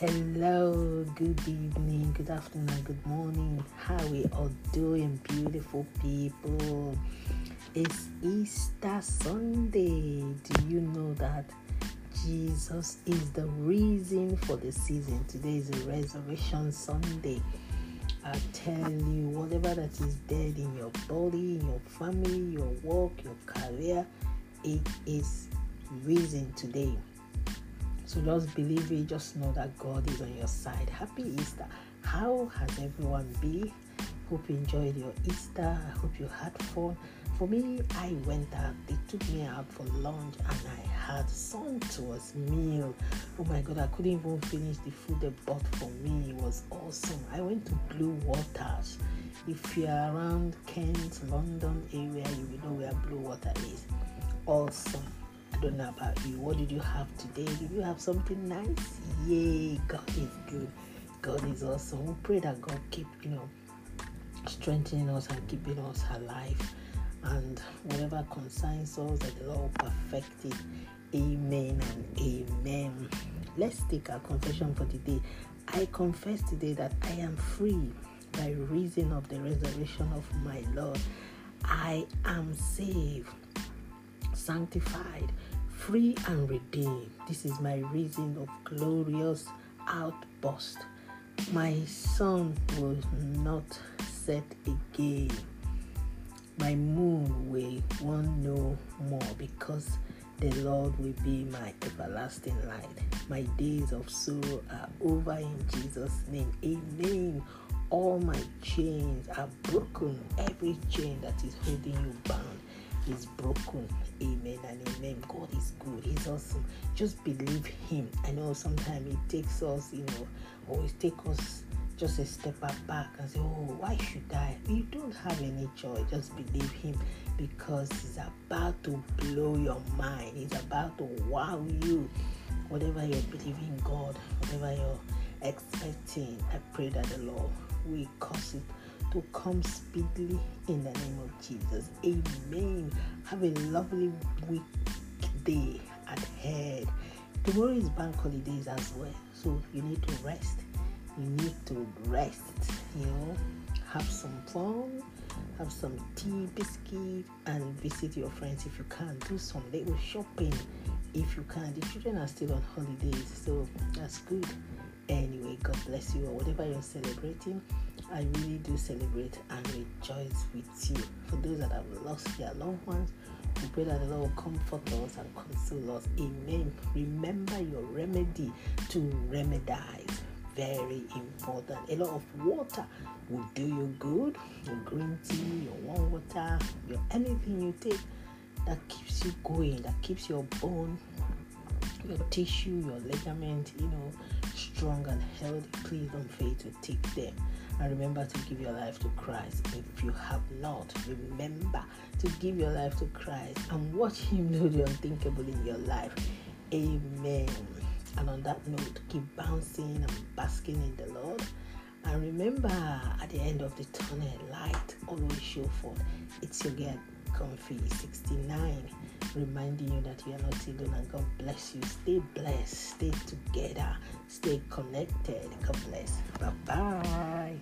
Hello, good evening, good afternoon, good morning. How we all doing, beautiful people? It's Easter Sunday. Do you know that Jesus is the reason for the season? Today is a resurrection Sunday. I tell you, whatever that is dead in your body, in your family, your work, your career, it is risen today. So just believe it, just know that God is on your side. Happy Easter. How has everyone been? Hope you enjoyed your Easter. I hope you had fun. For me, I went out. They took me out for lunch and I had sumptuous meal. Oh my god, I couldn't even finish the food they bought for me. It was awesome. I went to Bluewaters. If you're around Kent, London area, you will know where Bluewater is. Awesome don't know about you. What did you have today? Did you have something nice? Yay! God is good. God is awesome. We pray that God keep you know strengthening us and keeping us alive, and whatever concerns us, that the Lord perfect it. Amen and amen. Let's take our confession for today. I confess today that I am free by reason of the resurrection of my Lord. I am saved, sanctified, free and redeemed. This is my reason of glorious outburst. My sun will not set again. My moon will want no more because the Lord will be my everlasting light. My days of sorrow are over in Jesus' name. Amen. All my chains are broken. Every chain that is holding you bound is broken. Amen and amen. God is good. He's awesome. Just believe Him. I know sometimes it takes us, you know, always take us just a step back and say, Oh, why should I? You don't have any choice. Just believe Him because He's about to blow your mind. He's about to wow you. Whatever you're believing God, whatever you're expecting, I pray that the Lord will cause it to come speedily in the name of Jesus. Amen. Have a lovely week day ahead. Tomorrow is bank holidays as well, so you need to rest. You need to rest, you know, have some fun, have some tea, biscuit, and visit your friends if you can. Do some little shopping if you can. The children are still on holidays, so that's good. Anyway, God bless you or whatever you're celebrating. I really do celebrate and rejoice with you. For those that have lost their loved ones, we pray that the Lord will comfort us and console us. Amen. Remember your remedy to remedize. Very important. A lot of water will do you good. Your green tea, your warm water, your anything you take that keeps you going, that keeps your bone, your tissue, your ligament, you know, strong and healthy. Please don't fail to take them. And remember to give your life to Christ. If you have not, remember to give your life to Christ and watch Him do the unthinkable in your life. Amen. And on that note, keep bouncing and basking in the Lord. And remember, at the end of the tunnel, light always show forth. It's your girl, Comfy 69, reminding you that you are not alone and God bless you. Stay blessed, stay together, stay connected. God bless. Bye bye.